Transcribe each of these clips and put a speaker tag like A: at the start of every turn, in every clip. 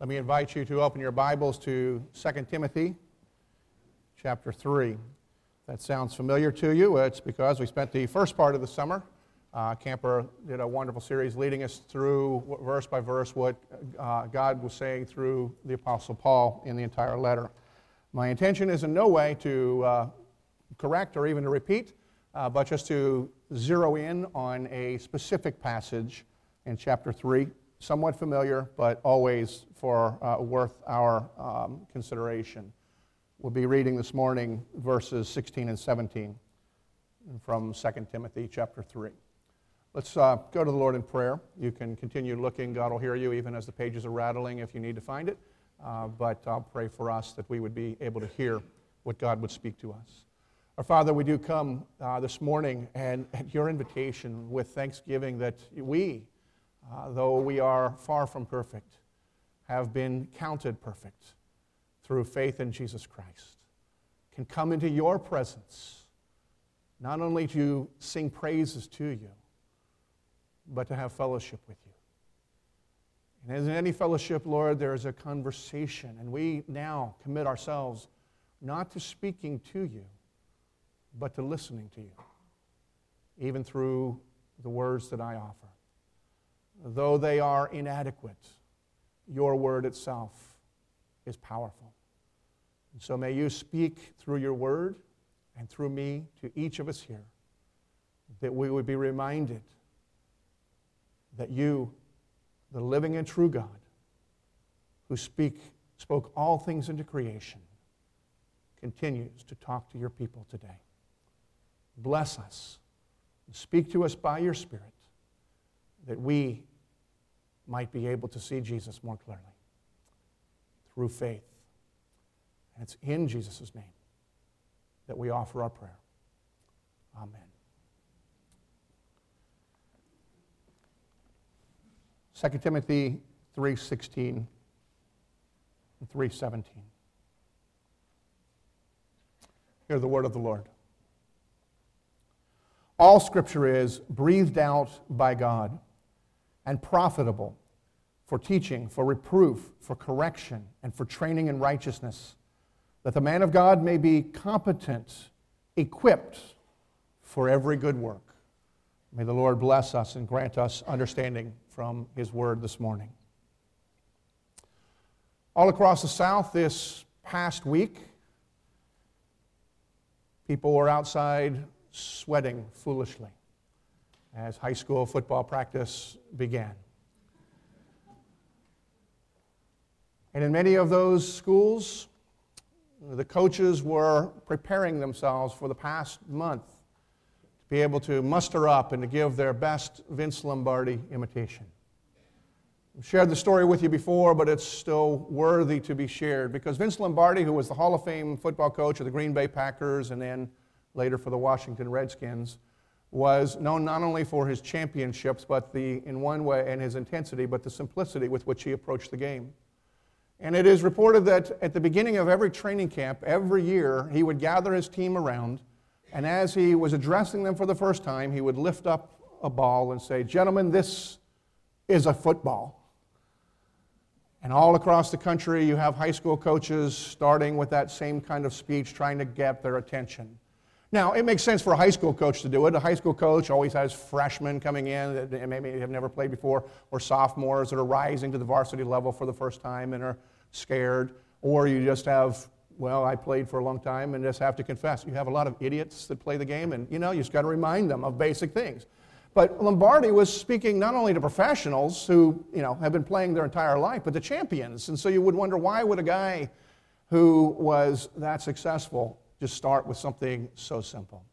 A: Let me invite you to open your Bibles to 2 Timothy chapter 3. That sounds familiar to you. It's because we spent the first part of the summer. Uh, Camper did a wonderful series leading us through verse by verse what uh, God was saying through the Apostle Paul in the entire letter. My intention is in no way to uh, correct or even to repeat, uh, but just to zero in on a specific passage in chapter 3 somewhat familiar, but always for uh, worth our um, consideration. We'll be reading this morning verses 16 and 17 from 2 Timothy chapter 3. Let's uh, go to the Lord in prayer. You can continue looking. God will hear you even as the pages are rattling if you need to find it. Uh, but I'll pray for us that we would be able to hear what God would speak to us. Our Father, we do come uh, this morning and at your invitation with thanksgiving that we, uh, though we are far from perfect, have been counted perfect through faith in Jesus Christ, can come into your presence, not only to sing praises to you, but to have fellowship with you. And as in any fellowship, Lord, there is a conversation, and we now commit ourselves not to speaking to you, but to listening to you, even through the words that I offer though they are inadequate, your word itself is powerful. And so may you speak through your word and through me to each of us here that we would be reminded that you, the living and true God, who speak, spoke all things into creation, continues to talk to your people today. Bless us speak to us by your Spirit that we might be able to see Jesus more clearly through faith. And it's in Jesus' name that we offer our prayer. Amen. 2 Timothy 3:16 and 3:17. Hear the word of the Lord. All scripture is breathed out by God and profitable for teaching, for reproof, for correction, and for training in righteousness, that the man of God may be competent, equipped for every good work. May the Lord bless us and grant us understanding from his word this morning. All across the South this past week, people were outside sweating foolishly as high school football practice began. And in many of those schools, the coaches were preparing themselves for the past month to be able to muster up and to give their best Vince Lombardi imitation. I've shared the story with you before, but it's still worthy to be shared because Vince Lombardi, who was the Hall of Fame football coach of the Green Bay Packers and then later for the Washington Redskins, was known not only for his championships, but the, in one way, and his intensity, but the simplicity with which he approached the game. And it is reported that at the beginning of every training camp, every year, he would gather his team around, and as he was addressing them for the first time, he would lift up a ball and say, Gentlemen, this is a football. And all across the country, you have high school coaches starting with that same kind of speech, trying to get their attention. Now, it makes sense for a high school coach to do it. A high school coach always has freshmen coming in that maybe have never played before, or sophomores that are rising to the varsity level for the first time and are scared. Or you just have, well, I played for a long time and just have to confess, you have a lot of idiots that play the game, and you know, you just got to remind them of basic things. But Lombardi was speaking not only to professionals who, you know, have been playing their entire life, but to champions. And so you would wonder why would a guy who was that successful just start with something so simple.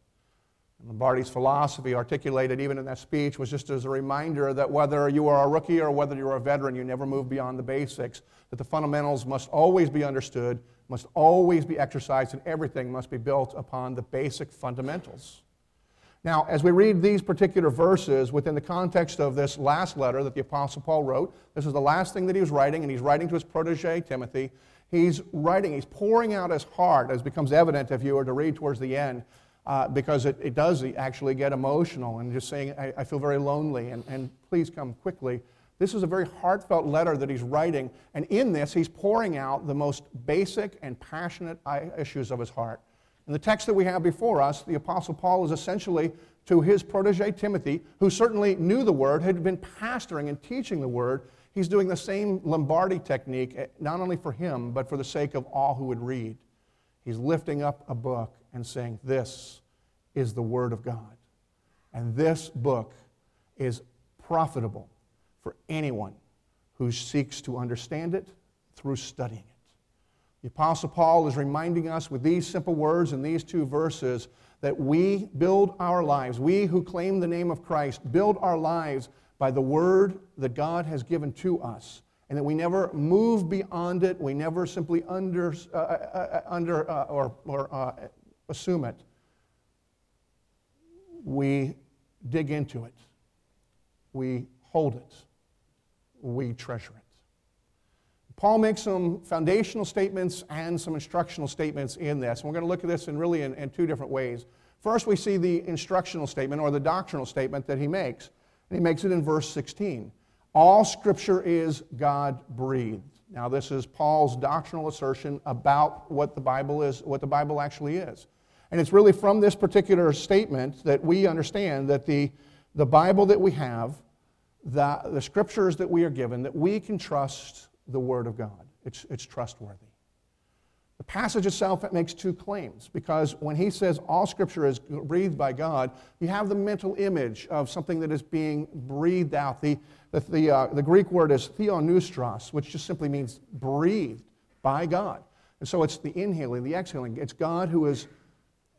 A: Lombardi's philosophy, articulated even in that speech, was just as a reminder that whether you are a rookie or whether you're a veteran, you never move beyond the basics, that the fundamentals must always be understood, must always be exercised, and everything must be built upon the basic fundamentals. Now, as we read these particular verses within the context of this last letter that the Apostle Paul wrote, this is the last thing that he was writing, and he's writing to his protege, Timothy. He's writing, he's pouring out his heart, as becomes evident if you were to read towards the end, uh, because it, it, does actually get emotional and just saying, I, I, feel very lonely, and, and please come quickly This is a very heartfelt letter that he's writing, and in this, he's pouring out the most basic and passionate issues of his heart. In the text that we have before us, the Apostle Paul is essentially to his protege Timothy, who certainly knew the Word, had been pastoring and teaching the Word. He's doing the same Lombardi technique, eh, not only for him, but for the sake of all who would read. He's lifting up a book and saying, This is the Word of God. And this book is profitable for anyone who seeks to understand it through studying it. The Apostle Paul is reminding us with these simple words in these two verses that we build our lives, we who claim the name of Christ, build our lives by the word that God has given to us, and that we never move beyond it, we never simply under, uh, uh, uh under uh, or, or uh, assume it. We dig into it, we hold it, we treasure it. Paul makes some foundational statements and some instructional statements in this. And we're going to look at this in really in, in, two different ways. First, we see the instructional statement or the doctrinal statement that he makes. And he makes it in verse 16. All scripture is God breathed. Now, this is Paul's doctrinal assertion about what the Bible is, what the Bible actually is. And it's really from this particular statement that we understand that the, the Bible that we have, the, the scriptures that we are given, that we can trust the Word of God. It's, it's trustworthy. The passage itself it makes two claims because when he says all Scripture is breathed by God, you have the mental image of something that is being breathed out. The, the, the, uh, the Greek word is theopneustos, which just simply means breathed by God. And so it's the inhaling, the exhaling. It's God who is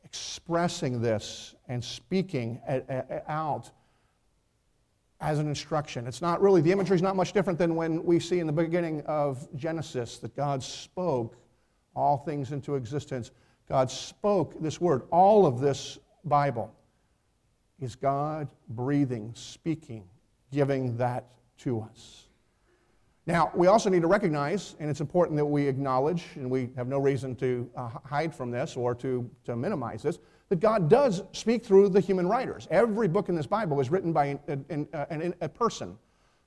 A: expressing this and speaking out as an instruction. It's not really, the imagery is not much different than when we see in the beginning of Genesis that God spoke all things into existence. God spoke this word. All of this Bible is God breathing, speaking, giving that to us. Now, we also need to recognize, and it's important that we acknowledge, and we have no reason to uh, hide from this or to, to minimize this, that God does speak through the human writers. Every book in this Bible is written by a, a, a person,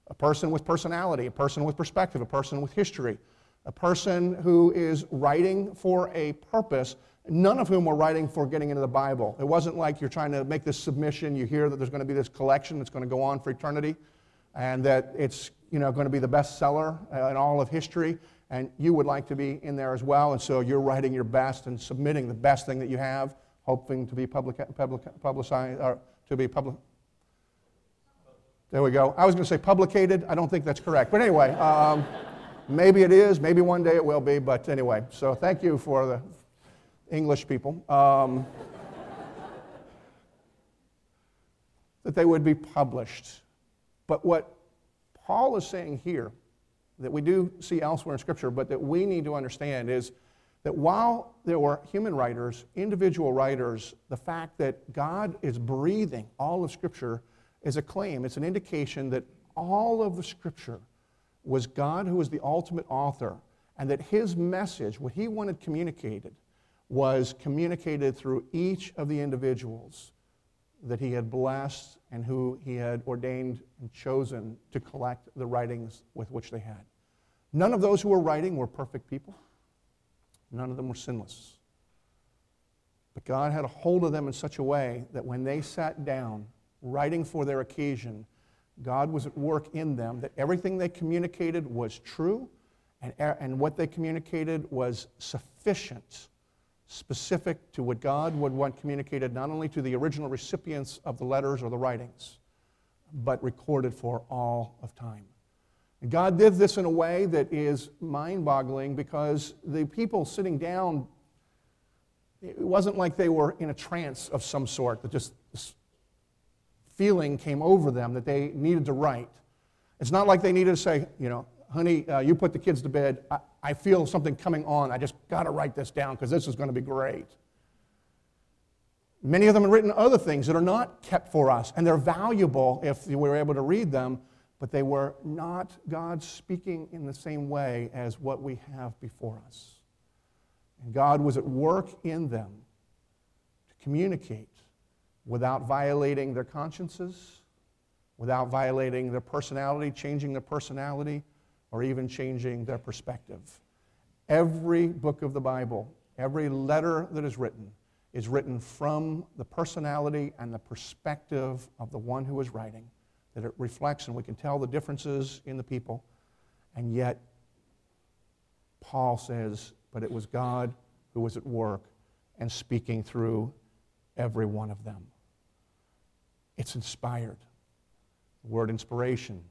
A: a person with personality, a person with perspective, a person with history, a person who is writing for a purpose, none of whom were writing for getting into the Bible. It wasn't like you're trying to make this submission, you hear that there's going to be this collection that's going to go on for eternity, and that it's you know, going to be the bestseller uh, in all of history, and you would like to be in there as well, and so you're writing your best and submitting the best thing that you have hoping to be public, public, publicized, or to be public. There we go. I was going to say publicated. I don't think that's correct. But anyway, um, maybe it is. Maybe one day it will be. But anyway, so thank you for the English people. Um, that they would be published. But what Paul is saying here, that we do see elsewhere in Scripture, but that we need to understand is that while there were human writers, individual writers, the fact that God is breathing all of Scripture is a claim. It's an indication that all of the Scripture was God who was the ultimate author, and that his message, what he wanted communicated, was communicated through each of the individuals that he had blessed and who he had ordained and chosen to collect the writings with which they had. None of those who were writing were perfect people. None of them were sinless. But God had a hold of them in such a way that when they sat down, writing for their occasion, God was at work in them, that everything they communicated was true, and, and what they communicated was sufficient, specific to what God would want communicated not only to the original recipients of the letters or the writings, but recorded for all of time. And God did this in a way that is mind boggling because the people sitting down, it wasn't like they were in a trance of some sort, that just feeling came over them that they needed to write. It's not like they needed to say, you know, honey, uh, you put the kids to bed. I, I feel something coming on. I just got to write this down because this is going to be great. Many of them have written other things that are not kept for us, and they're valuable if we were able to read them but they were not God speaking in the same way as what we have before us. And God was at work in them to communicate without violating their consciences, without violating their personality, changing their personality, or even changing their perspective. Every book of the Bible, every letter that is written, is written from the personality and the perspective of the one who is writing, that it reflects, and we can tell the differences in the people. And yet, Paul says, but it was God who was at work and speaking through every one of them. It's inspired. The word inspiration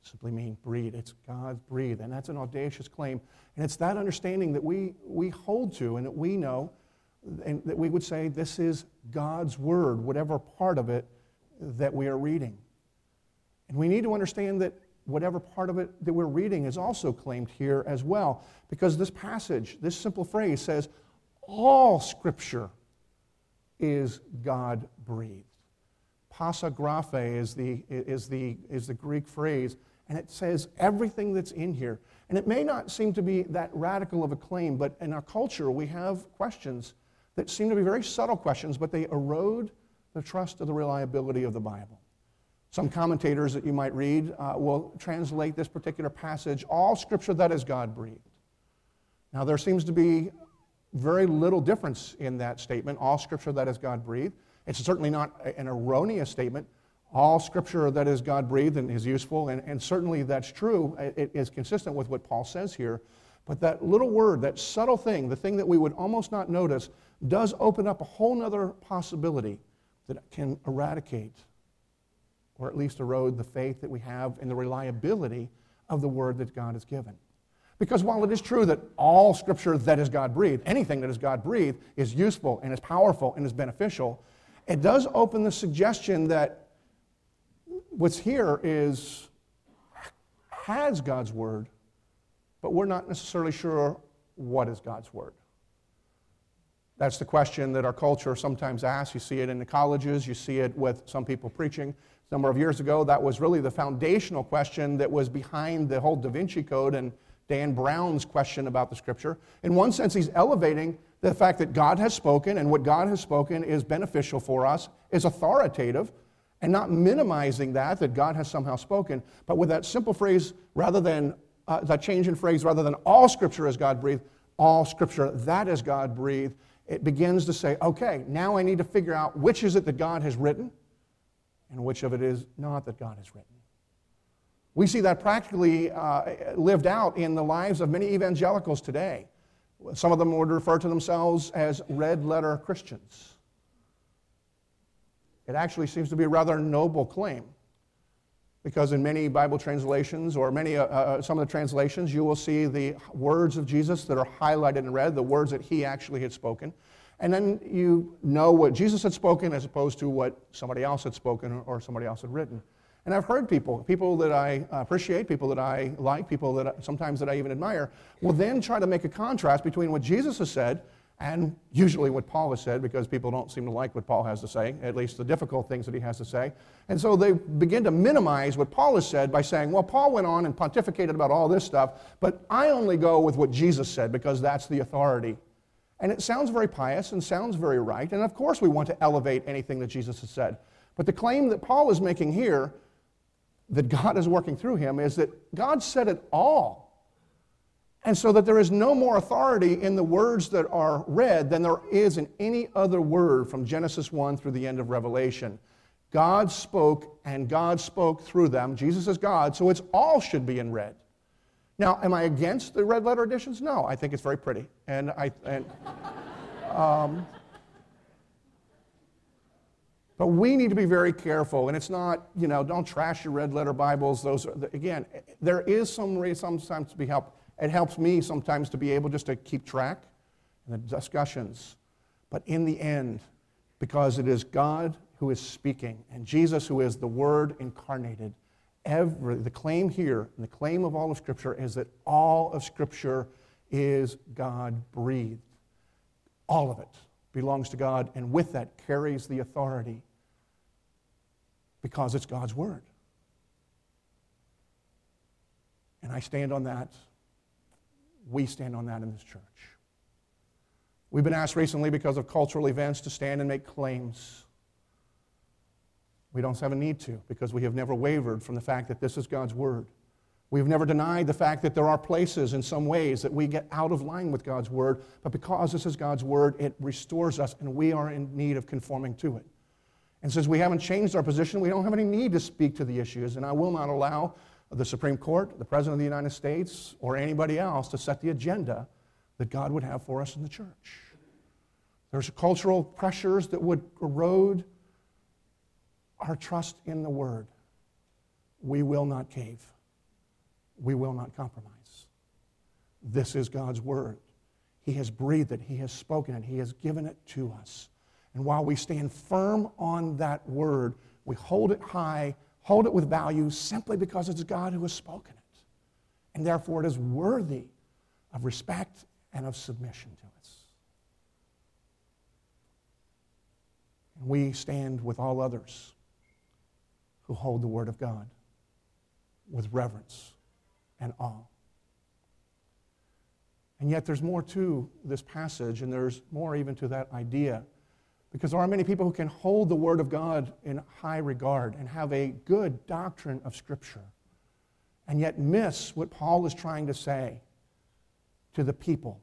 A: simply means breathe. It's God's breathe. And that's an audacious claim. And it's that understanding that we, we hold to and that we know and that we would say this is God's word, whatever part of it that we are reading. And we need to understand that whatever part of it that we're reading is also claimed here as well. Because this passage, this simple phrase says, all scripture is God breathed. Pasa graphe is the, is, the, is the Greek phrase, and it says everything that's in here. And it may not seem to be that radical of a claim, but in our culture, we have questions that seem to be very subtle questions, but they erode the trust of the reliability of the Bible. Some commentators that you might read uh, will translate this particular passage all scripture that is God breathed. Now, there seems to be very little difference in that statement, all scripture that is God breathed. It's certainly not an erroneous statement. All scripture that is God breathed and is useful, and, and certainly that's true. It is consistent with what Paul says here. But that little word, that subtle thing, the thing that we would almost not notice, does open up a whole other possibility that can eradicate or at least erode the faith that we have in the reliability of the word that God has given. Because while it is true that all scripture that is God breathed, anything that is God breathed, is useful and is powerful and is beneficial, it does open the suggestion that what's here is has God's word, but we're not necessarily sure what is God's word. That's the question that our culture sometimes asks. You see it in the colleges, you see it with some people preaching. A number of years ago, that was really the foundational question that was behind the whole Da Vinci Code and Dan Brown's question about the scripture. In one sense, he's elevating the fact that God has spoken, and what God has spoken is beneficial for us, is authoritative, and not minimizing that, that God has somehow spoken, but with that simple phrase, rather than uh, that change in phrase, rather than all scripture is God breathed, all scripture that is God breathed it begins to say, okay, now I need to figure out which is it that God has written and which of it is not that God has written. We see that practically uh, lived out in the lives of many evangelicals today. Some of them would refer to themselves as red letter Christians. It actually seems to be a rather noble claim because in many Bible translations or many uh, uh, some of the translations, you will see the words of Jesus that are highlighted in red, the words that he actually had spoken. And then you know what Jesus had spoken as opposed to what somebody else had spoken or somebody else had written. And I've heard people, people that I appreciate, people that I like, people that I, sometimes that I even admire, will then try to make a contrast between what Jesus has said and usually what Paul has said, because people don't seem to like what Paul has to say, at least the difficult things that he has to say. And so they begin to minimize what Paul has said by saying, well, Paul went on and pontificated about all this stuff, but I only go with what Jesus said because that's the authority. And it sounds very pious and sounds very right. And of course, we want to elevate anything that Jesus has said. But the claim that Paul is making here, that God is working through him, is that God said it all. And so that there is no more authority in the words that are read than there is in any other word from Genesis 1 through the end of Revelation. God spoke, and God spoke through them. Jesus is God, so it's all should be in red. Now, am I against the red letter editions? No, I think it's very pretty. And I. And, um, but we need to be very careful, and it's not, you know, don't trash your red letter Bibles. Those are, again, there is some reason sometimes to be helped it helps me sometimes to be able just to keep track in the discussions. But in the end, because it is God who is speaking and Jesus who is the Word incarnated, every, the claim here and the claim of all of Scripture is that all of Scripture is God breathed. All of it belongs to God, and with that carries the authority because it's God's Word. And I stand on that we stand on that in this church. We've been asked recently because of cultural events to stand and make claims. We don't have a need to because we have never wavered from the fact that this is God's Word. We've never denied the fact that there are places in some ways that we get out of line with God's Word, but because this is God's Word, it restores us and we are in need of conforming to it. And since we haven't changed our position, we don't have any need to speak to the issues, and I will not allow the Supreme Court, the President of the United States, or anybody else to set the agenda that God would have for us in the church. There's cultural pressures that would erode our trust in the Word. We will not cave. We will not compromise. This is God's Word. He has breathed it, He has spoken it, He has given it to us. And while we stand firm on that Word, we hold it high, hold it with value simply because it's God who has spoken it. And therefore, it is worthy of respect and of submission to us. And we stand with all others who hold the Word of God with reverence and awe. And yet, there's more to this passage, and there's more even to that idea. Because there are many people who can hold the Word of God in high regard and have a good doctrine of Scripture, and yet miss what Paul is trying to say to the people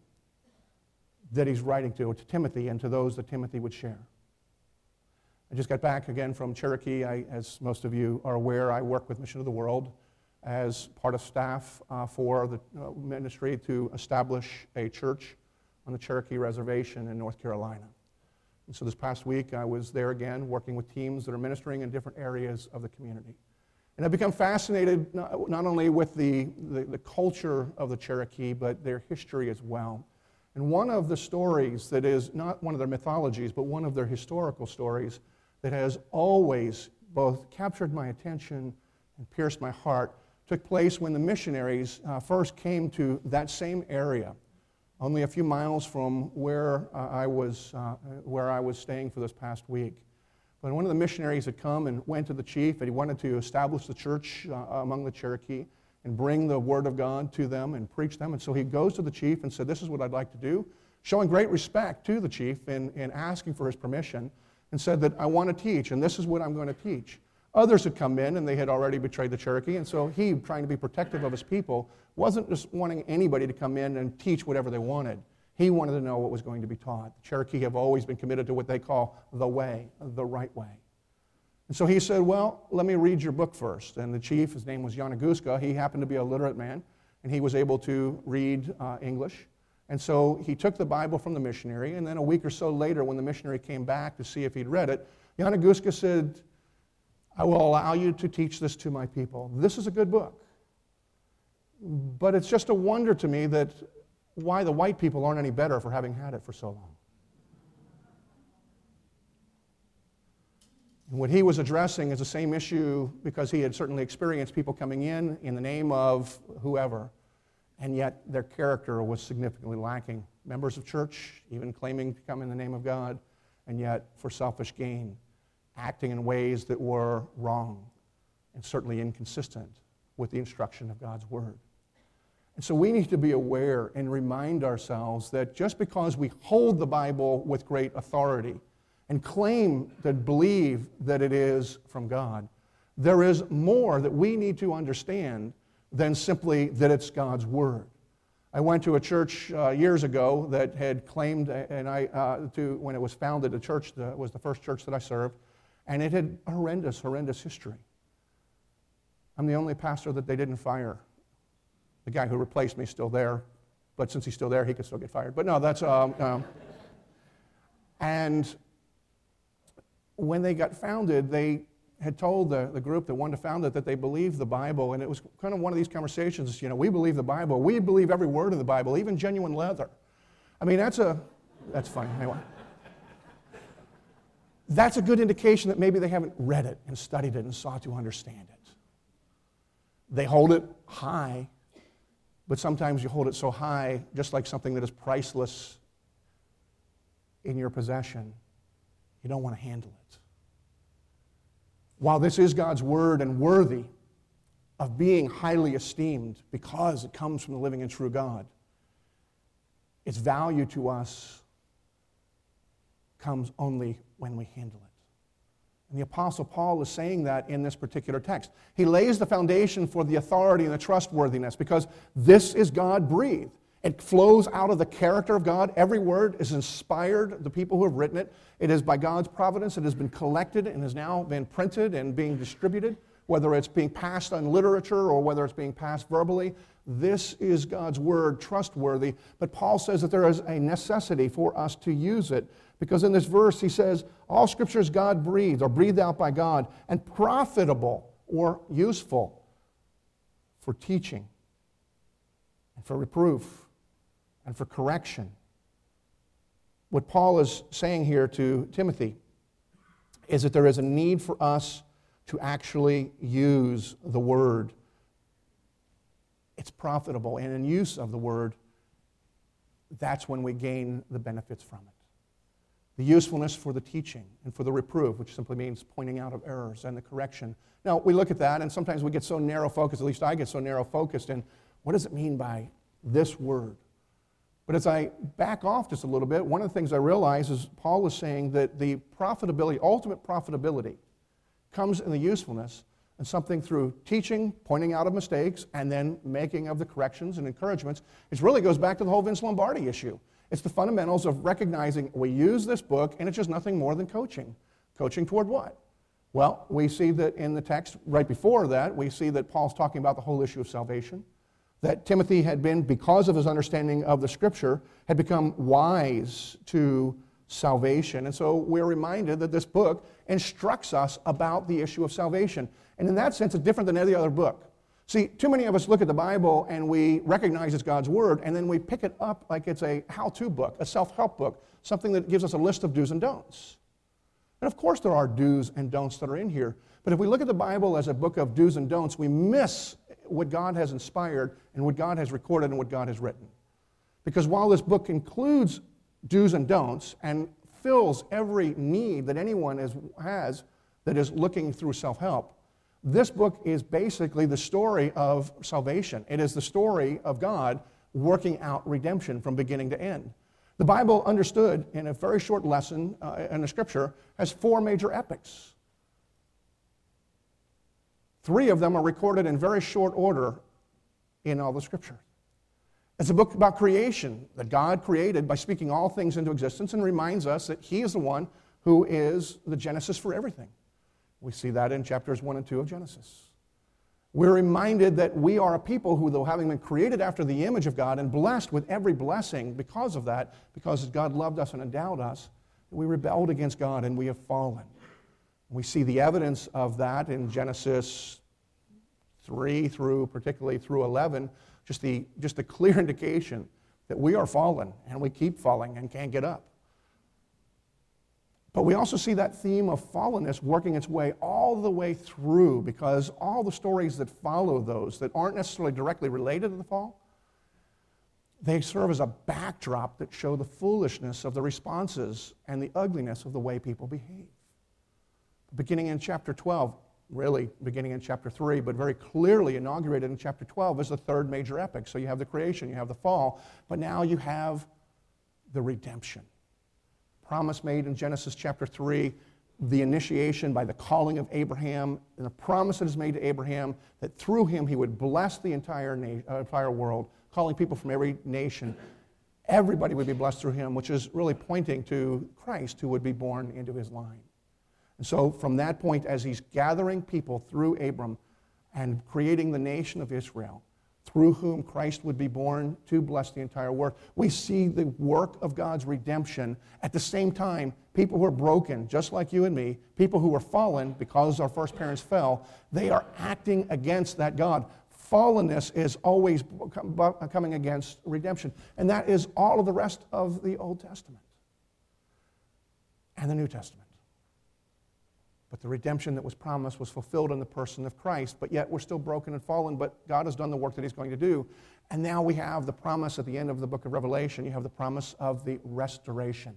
A: that he's writing to, to Timothy and to those that Timothy would share. I just got back again from Cherokee. I, as most of you are aware, I work with Mission of the World as part of staff uh, for the uh, ministry to establish a church on the Cherokee Reservation in North Carolina. And so this past week, I was there again working with teams that are ministering in different areas of the community. And I've become fascinated not, not only with the, the, the culture of the Cherokee, but their history as well. And one of the stories that is not one of their mythologies, but one of their historical stories that has always both captured my attention and pierced my heart took place when the missionaries uh, first came to that same area, only a few miles from where, uh, I, was, uh, where I was staying for this past week. But one of the missionaries had come and went to the chief, and he wanted to establish the church uh, among the Cherokee and bring the word of God to them and preach them. And so he goes to the chief and said, This is what I'd like to do, showing great respect to the chief in, in asking for his permission and said that I want to teach, and this is what I'm going to teach. Others had come in and they had already betrayed the Cherokee, and so he, trying to be protective of his people, wasn't just wanting anybody to come in and teach whatever they wanted. He wanted to know what was going to be taught. The Cherokee have always been committed to what they call the way, the right way. And so he said, Well, let me read your book first. And the chief, his name was Yonaguska, he happened to be a literate man, and he was able to read uh, English. And so he took the Bible from the missionary, and then a week or so later, when the missionary came back to see if he'd read it, Yonaguska said, I will allow you to teach this to my people. This is a good book. But it's just a wonder to me that why the white people aren't any better for having had it for so long. And what he was addressing is the same issue because he had certainly experienced people coming in in the name of whoever and yet their character was significantly lacking. Members of church, even claiming to come in the name of God, and yet for selfish gain, acting in ways that were wrong and certainly inconsistent with the instruction of God's Word. And so we need to be aware and remind ourselves that just because we hold the Bible with great authority and claim that believe that it is from God, there is more that we need to understand than simply that it's God's Word. I went to a church uh, years ago that had claimed, and I, uh, to, when it was founded, the church that was the first church that I served, and it had horrendous, horrendous history. I'm the only pastor that they didn't fire. The guy who replaced me is still there, but since he's still there, he could still get fired. But no, that's. Um, um, and when they got founded, they had told the, the group that wanted to found it that they believed the Bible, and it was kind of one of these conversations, you know, we believe the Bible. We believe every word of the Bible, even genuine leather. I mean, that's a, that's funny. Anyway. That's a good indication that maybe they haven't read it and studied it and sought to understand it. They hold it high, but sometimes you hold it so high, just like something that is priceless in your possession, you don't want to handle it. While this is God's word and worthy of being highly esteemed because it comes from the living and true God, its value to us comes only when we handle it. And the Apostle Paul is saying that in this particular text. He lays the foundation for the authority and the trustworthiness because this is God breathed. It flows out of the character of God. Every word is inspired, the people who have written it. It is by God's providence. It has been collected and has now been printed and being distributed, whether it's being passed on literature or whether it's being passed verbally. This is God's word, trustworthy. But Paul says that there is a necessity for us to use it because in this verse he says, All scripture is God breathed or breathed out by God and profitable or useful for teaching and for reproof and for correction. What Paul is saying here to Timothy is that there is a need for us to actually use the word. It's profitable, and in use of the word, that's when we gain the benefits from it. The usefulness for the teaching and for the reproof, which simply means pointing out of errors and the correction. Now, we look at that, and sometimes we get so narrow focused, at least I get so narrow focused, in what does it mean by this word? But as I back off just a little bit, one of the things I realize is Paul is saying that the profitability, ultimate profitability, comes in the usefulness and something through teaching, pointing out of mistakes, and then making of the corrections and encouragements. It really goes back to the whole Vince Lombardi issue. It's the fundamentals of recognizing we use this book, and it's just nothing more than coaching. Coaching toward what? Well, we see that in the text right before that, we see that Paul's talking about the whole issue of salvation that Timothy had been, because of his understanding of the scripture, had become wise to salvation. And so we're reminded that this book instructs us about the issue of salvation. And in that sense, it's different than any other book. See, too many of us look at the Bible and we recognize it's God's Word, and then we pick it up like it's a how to book, a self help book, something that gives us a list of do's and don'ts. And of course, there are do's and don'ts that are in here. But if we look at the Bible as a book of do's and don'ts, we miss what God has inspired and what God has recorded and what God has written. Because while this book includes do's and don'ts and fills every need that anyone is, has that is looking through self help, this book is basically the story of salvation. It is the story of God working out redemption from beginning to end. The Bible, understood in a very short lesson uh, in the scripture, has four major epics. Three of them are recorded in very short order in all the scripture. It's a book about creation that God created by speaking all things into existence and reminds us that He is the one who is the genesis for everything. We see that in chapters 1 and 2 of Genesis. We're reminded that we are a people who, though having been created after the image of God and blessed with every blessing because of that, because God loved us and endowed us, we rebelled against God and we have fallen. We see the evidence of that in Genesis 3 through particularly through 11, just the, just the clear indication that we are fallen and we keep falling and can't get up. But we also see that theme of fallenness working its way all the way through because all the stories that follow those that aren't necessarily directly related to the fall, they serve as a backdrop that show the foolishness of the responses and the ugliness of the way people behave. Beginning in chapter 12, really beginning in chapter 3, but very clearly inaugurated in chapter 12 is the third major epic. So you have the creation, you have the fall, but now you have the redemption. Promise made in Genesis chapter 3, the initiation by the calling of Abraham, and the promise that is made to Abraham that through him he would bless the entire, na- uh, entire world, calling people from every nation. Everybody would be blessed through him, which is really pointing to Christ who would be born into his line. And so, from that point, as he's gathering people through Abram and creating the nation of Israel, through whom Christ would be born to bless the entire world, we see the work of God's redemption. At the same time, people who are broken, just like you and me, people who are fallen because our first parents fell, they are acting against that God. Fallenness is always coming against redemption. And that is all of the rest of the Old Testament and the New Testament. But the redemption that was promised was fulfilled in the person of Christ. But yet we're still broken and fallen, but God has done the work that He's going to do. And now we have the promise at the end of the book of Revelation. You have the promise of the restoration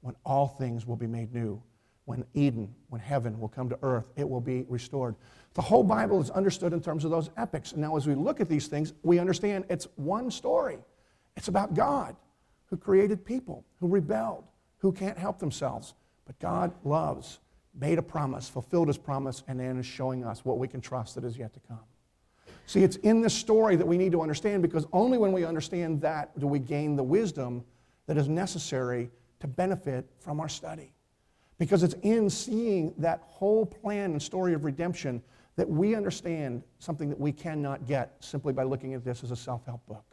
A: when all things will be made new. When Eden, when heaven will come to earth, it will be restored. The whole Bible is understood in terms of those epics. And now, as we look at these things, we understand it's one story. It's about God who created people, who rebelled, who can't help themselves. But God loves made a promise, fulfilled his promise, and then is showing us what we can trust that is yet to come. See, it's in this story that we need to understand because only when we understand that do we gain the wisdom that is necessary to benefit from our study. Because it's in seeing that whole plan and story of redemption that we understand something that we cannot get simply by looking at this as a self help book.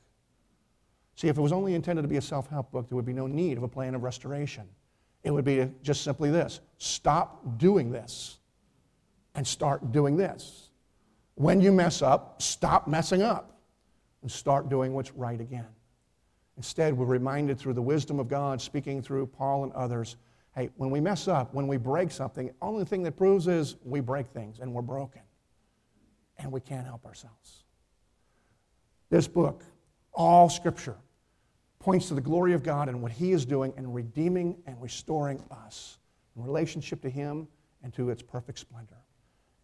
A: See, if it was only intended to be a self help book, there would be no need of a plan of restoration. It would be just simply this stop doing this and start doing this. When you mess up, stop messing up and start doing what's right again. Instead, we're reminded through the wisdom of God, speaking through Paul and others hey, when we mess up, when we break something, the only thing that proves is we break things and we're broken and we can't help ourselves. This book, all scripture, points to the glory of God and what He is doing in redeeming and restoring us in relationship to Him and to its perfect splendor.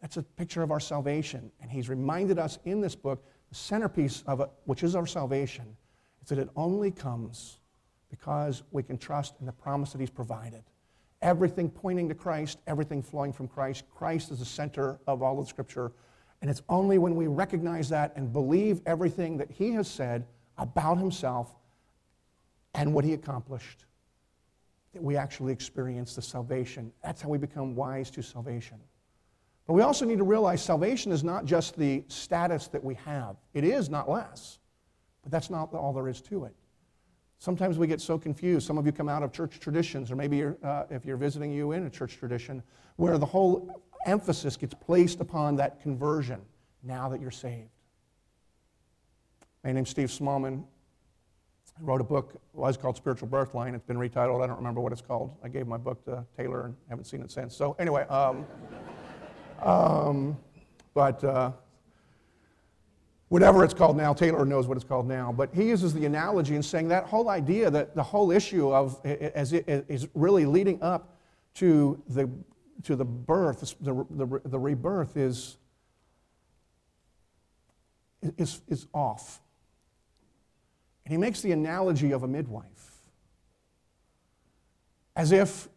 A: That's a picture of our salvation. And He's reminded us in this book, the centerpiece of it, which is our salvation, is that it only comes because we can trust in the promise that He's provided. Everything pointing to Christ, everything flowing from Christ. Christ is the center of all of Scripture. And it's only when we recognize that and believe everything that He has said about Himself and what he accomplished, that we actually experience the salvation. That's how we become wise to salvation. But we also need to realize salvation is not just the status that we have, it is not less, but that's not all there is to it. Sometimes we get so confused. Some of you come out of church traditions, or maybe you're, uh, if you're visiting you in a church tradition, where the whole emphasis gets placed upon that conversion now that you're saved. My name's Steve Smallman. I wrote a book, it was called Spiritual Birthline. It's been retitled. I don't remember what it's called. I gave my book to Taylor and haven't seen it since. So, anyway, um, um, but uh, whatever it's called now, Taylor knows what it's called now. But he uses the analogy in saying that whole idea that the whole issue of as it is really leading up to the to the birth, the, the, the rebirth is, is, is off. And he makes the analogy of a midwife. As if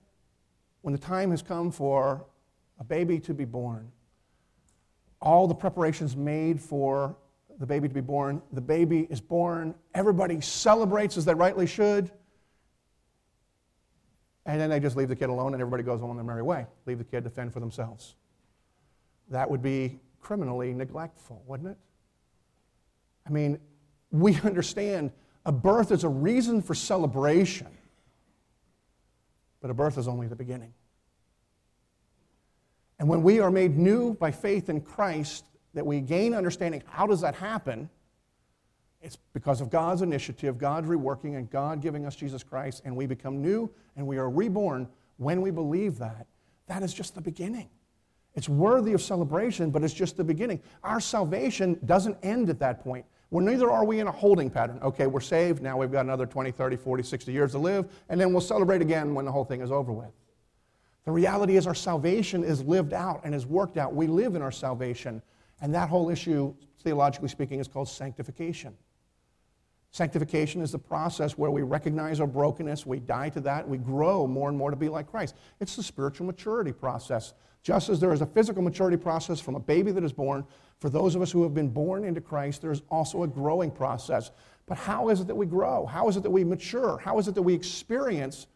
A: when the time has come for a baby to be born, all the preparations made for the baby to be born, the baby is born, everybody celebrates as they rightly should, and then they just leave the kid alone and everybody goes on their merry way. Leave the kid to fend for themselves. That would be criminally neglectful, wouldn't it? I mean, we understand a birth is a reason for celebration, but a birth is only the beginning. And when we are made new by faith in Christ, that we gain understanding how does that happen? It's because of God's initiative, God's reworking, and God giving us Jesus Christ, and we become new and we are reborn when we believe that. That is just the beginning. It's worthy of celebration, but it's just the beginning. Our salvation doesn't end at that point. Well, neither are we in a holding pattern. Okay, we're saved. Now we've got another 20, 30, 40, 60 years to live, and then we'll celebrate again when the whole thing is over with. The reality is, our salvation is lived out and is worked out. We live in our salvation. And that whole issue, theologically speaking, is called sanctification. Sanctification is the process where we recognize our brokenness, we die to that, we grow more and more to be like Christ. It's the spiritual maturity process. Just as there is a physical maturity process from a baby that is born, for those of us who have been born into Christ, there's also a growing process. But how is it that we grow? How is it that we mature? How is it that we experience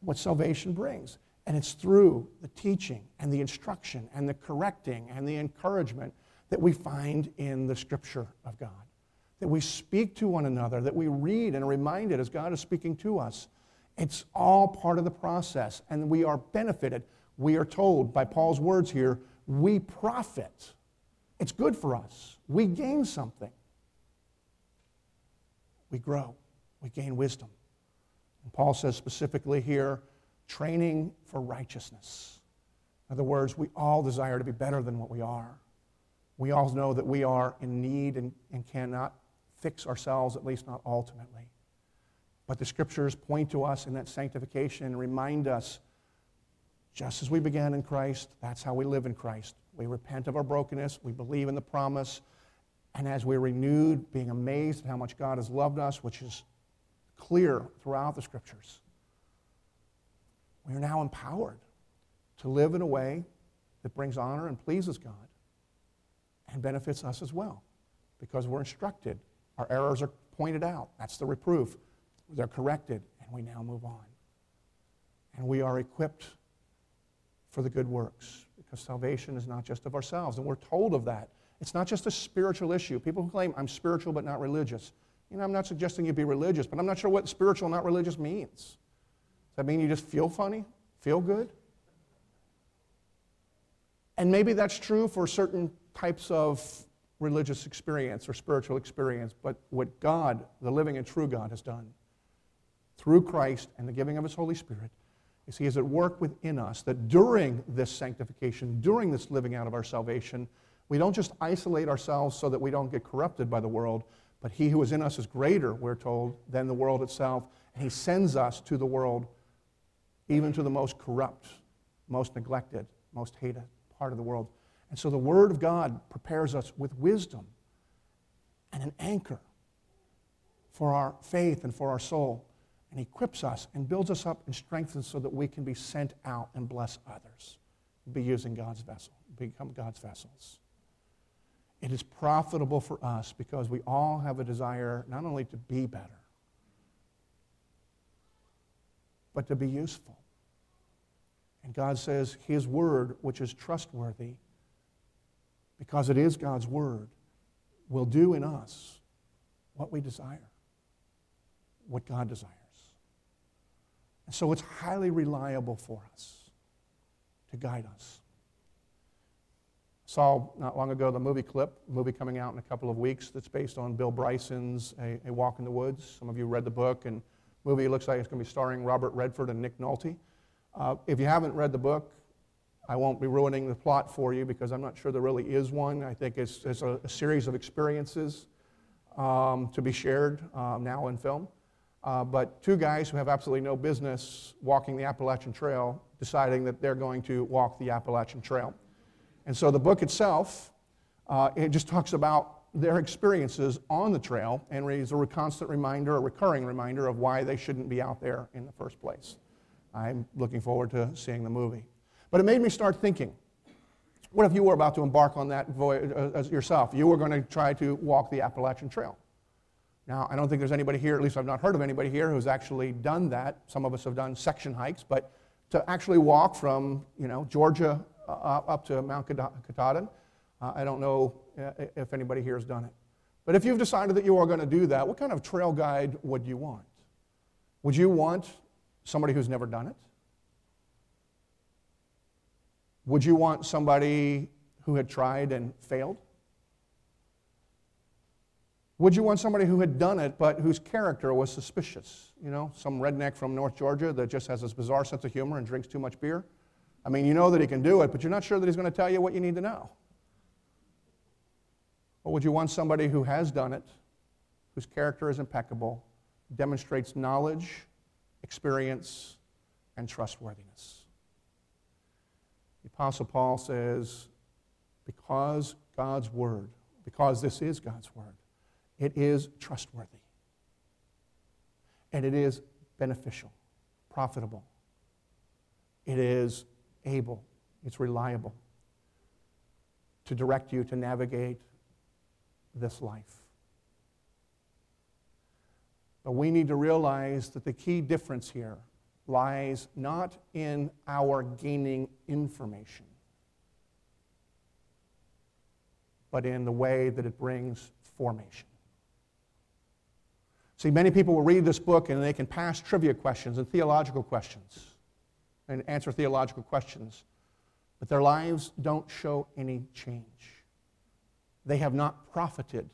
A: what salvation brings? And it's through the teaching and the instruction and the correcting and the encouragement that we find in the Scripture of God. That we speak to one another, that we read and are reminded as God is speaking to us. It's all part of the process, and we are benefited. We are told by Paul's words here, we profit it's good for us. We gain something. We grow, we gain wisdom. And Paul says specifically here, training for righteousness. In other words, we all desire to be better than what we are. We all know that we are in need and, and cannot fix ourselves, at least not ultimately. But the scriptures point to us in that sanctification and remind us just as we began in Christ, that's how we live in Christ. We repent of our brokenness. We believe in the promise. And as we're renewed, being amazed at how much God has loved us, which is clear throughout the scriptures, we are now empowered to live in a way that brings honor and pleases God and benefits us as well because we're instructed. Our errors are pointed out. That's the reproof. They're corrected, and we now move on. And we are equipped for the good works because salvation is not just of ourselves, and we're told of that. It's not just a spiritual issue. People who claim, I'm spiritual but not religious. You know, I'm not suggesting you be religious, but I'm not sure what spiritual, not religious means. Does that mean you just feel funny? Feel good? And maybe that's true for certain types of religious experience or spiritual experience, but what God, the living and true God, has done through Christ and the giving of His Holy Spirit is He is at work within us that during this sanctification, during this living out of our salvation, we don't just isolate ourselves so that we don't get corrupted by the world, but He who is in us is greater, we're told, than the world itself. And He sends us to the world, even to the most corrupt, most neglected, most hated part of the world. And so the Word of God prepares us with wisdom and an anchor for our faith and for our soul, and equips us and builds us up and strengthens so that we can be sent out and bless others, be using God's vessel, become God's vessels. It is profitable for us because we all have a desire not only to be better, but to be useful. And God says His word, which is trustworthy, because it is God's word, will do in us what we desire, what God desires. And so it's highly reliable for us to guide us. Saw not long ago the movie clip, movie coming out in a couple of weeks that's based on Bill Bryson's A, a Walk in the Woods. Some of you read the book, and movie looks like it's going to be starring Robert Redford and Nick Nolte. Uh, if you haven't read the book, I won't be ruining the plot for you because I'm not sure there really is one. I think it's, it's a, a, series of experiences um, to be shared um, now in film. Uh, but two guys who have absolutely no business walking the Appalachian Trail deciding that they're going to walk the Appalachian Trail. And so the book itself, uh, it just talks about their experiences on the trail and is a constant reminder, a recurring reminder of why they shouldn't be out there in the first place. I'm looking forward to seeing the movie. But it made me start thinking what if you were about to embark on that voyage uh, yourself? You were going to try to walk the Appalachian Trail. Now, I don't think there's anybody here, at least I've not heard of anybody here, who's actually done that. Some of us have done section hikes, but to actually walk from, you know, Georgia uh, up to Mount Katahdin, uh, I don't know uh, if anybody here has done it. But if you've decided that you are going to do that, what kind of trail guide would you want? Would you want somebody who's never done it? Would you want somebody who had tried and failed? Would you want somebody who had done it but whose character was suspicious? You know, some redneck from North Georgia that just has this bizarre sense of humor and drinks too much beer? I mean, you know that he can do it, but you're not sure that he's going to tell you what you need to know. Or would you want somebody who has done it, whose character is impeccable, demonstrates knowledge, experience, and trustworthiness? The Apostle Paul says, because God's Word, because this is God's Word, it is trustworthy. And it is beneficial, profitable. It is able, it's reliable to direct you to navigate this life. But we need to realize that the key difference here lies not in our gaining information, but in the way that it brings formation. See, many people will read this book and they can pass trivia questions and theological questions and answer theological questions, but their lives don't show any change. They have not profited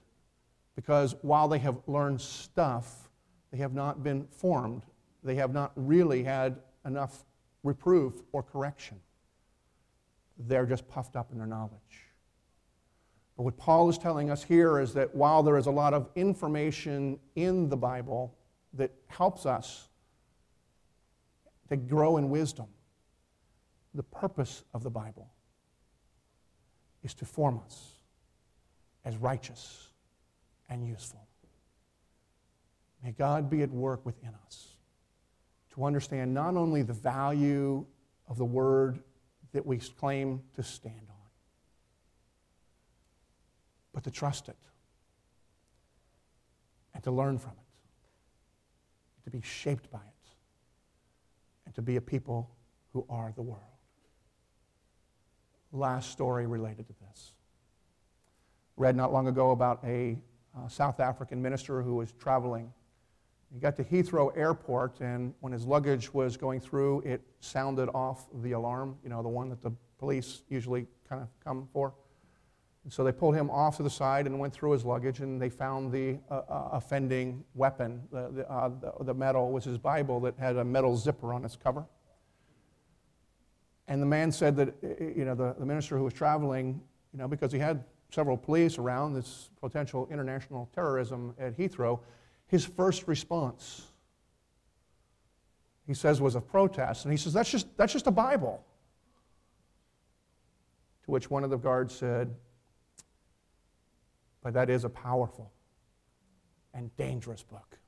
A: because while they have learned stuff, they have not been formed. They have not really had enough reproof or correction. They're just puffed up in their knowledge. But what Paul is telling us here is that while there is a lot of information in the Bible that helps us to grow in wisdom, the purpose of the Bible is to form us as righteous and useful. May God be at work within us to understand not only the value of the Word that we claim to stand but to trust it and to learn from it, to be shaped by it, and to be a people who are the world. Last story related to this. Read not long ago about a uh, South African minister who was traveling. He got to Heathrow Airport, and when his luggage was going through, it sounded off the alarm, you know, the one that the police usually kind of come for. And so they pulled him off to the side and went through his luggage, and they found the uh, uh, offending weapon. The, the, uh, the, the metal was his Bible that had a metal zipper on its cover. And the man said that, you know, the, the minister who was traveling, you know, because he had several police around this potential international terrorism at Heathrow, his first response, he says, was a protest. And he says, that's just, that's just a Bible. To which one of the guards said, but that is a powerful and dangerous book.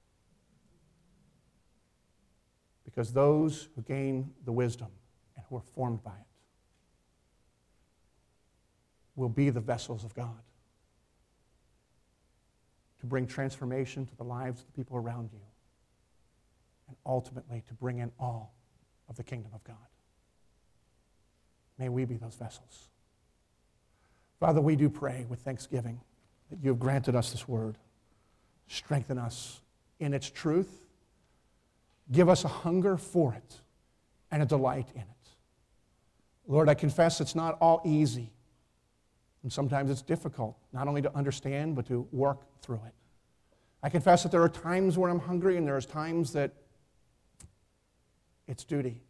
A: Because those who gain the wisdom and who are formed by it will be the vessels of God to bring transformation to the lives of the people around you and ultimately to bring in all of the kingdom of God. May we be those vessels. Father, we do pray with thanksgiving that you have granted us this word. Strengthen us in its truth. Give us a hunger for it and a delight in it. Lord, I confess it's not all easy. And sometimes it's difficult, not only to understand, but to work through it. I confess that there are times where I'm hungry and there are times that it's duty.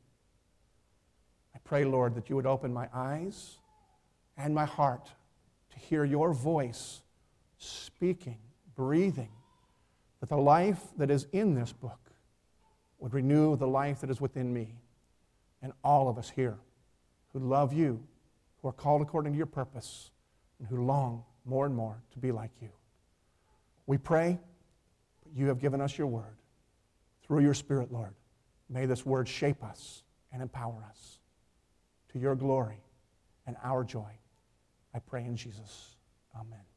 A: I pray, Lord, that you would open my eyes and my heart to hear your voice speaking, breathing, that the life that is in this book would renew the life that is within me and all of us here who love you, who are called according to your purpose and who long more and more to be like you. We pray, but you have given us your word. Through your Spirit, Lord, may this word shape us and empower us to your glory and our joy. I pray in Jesus. Amen.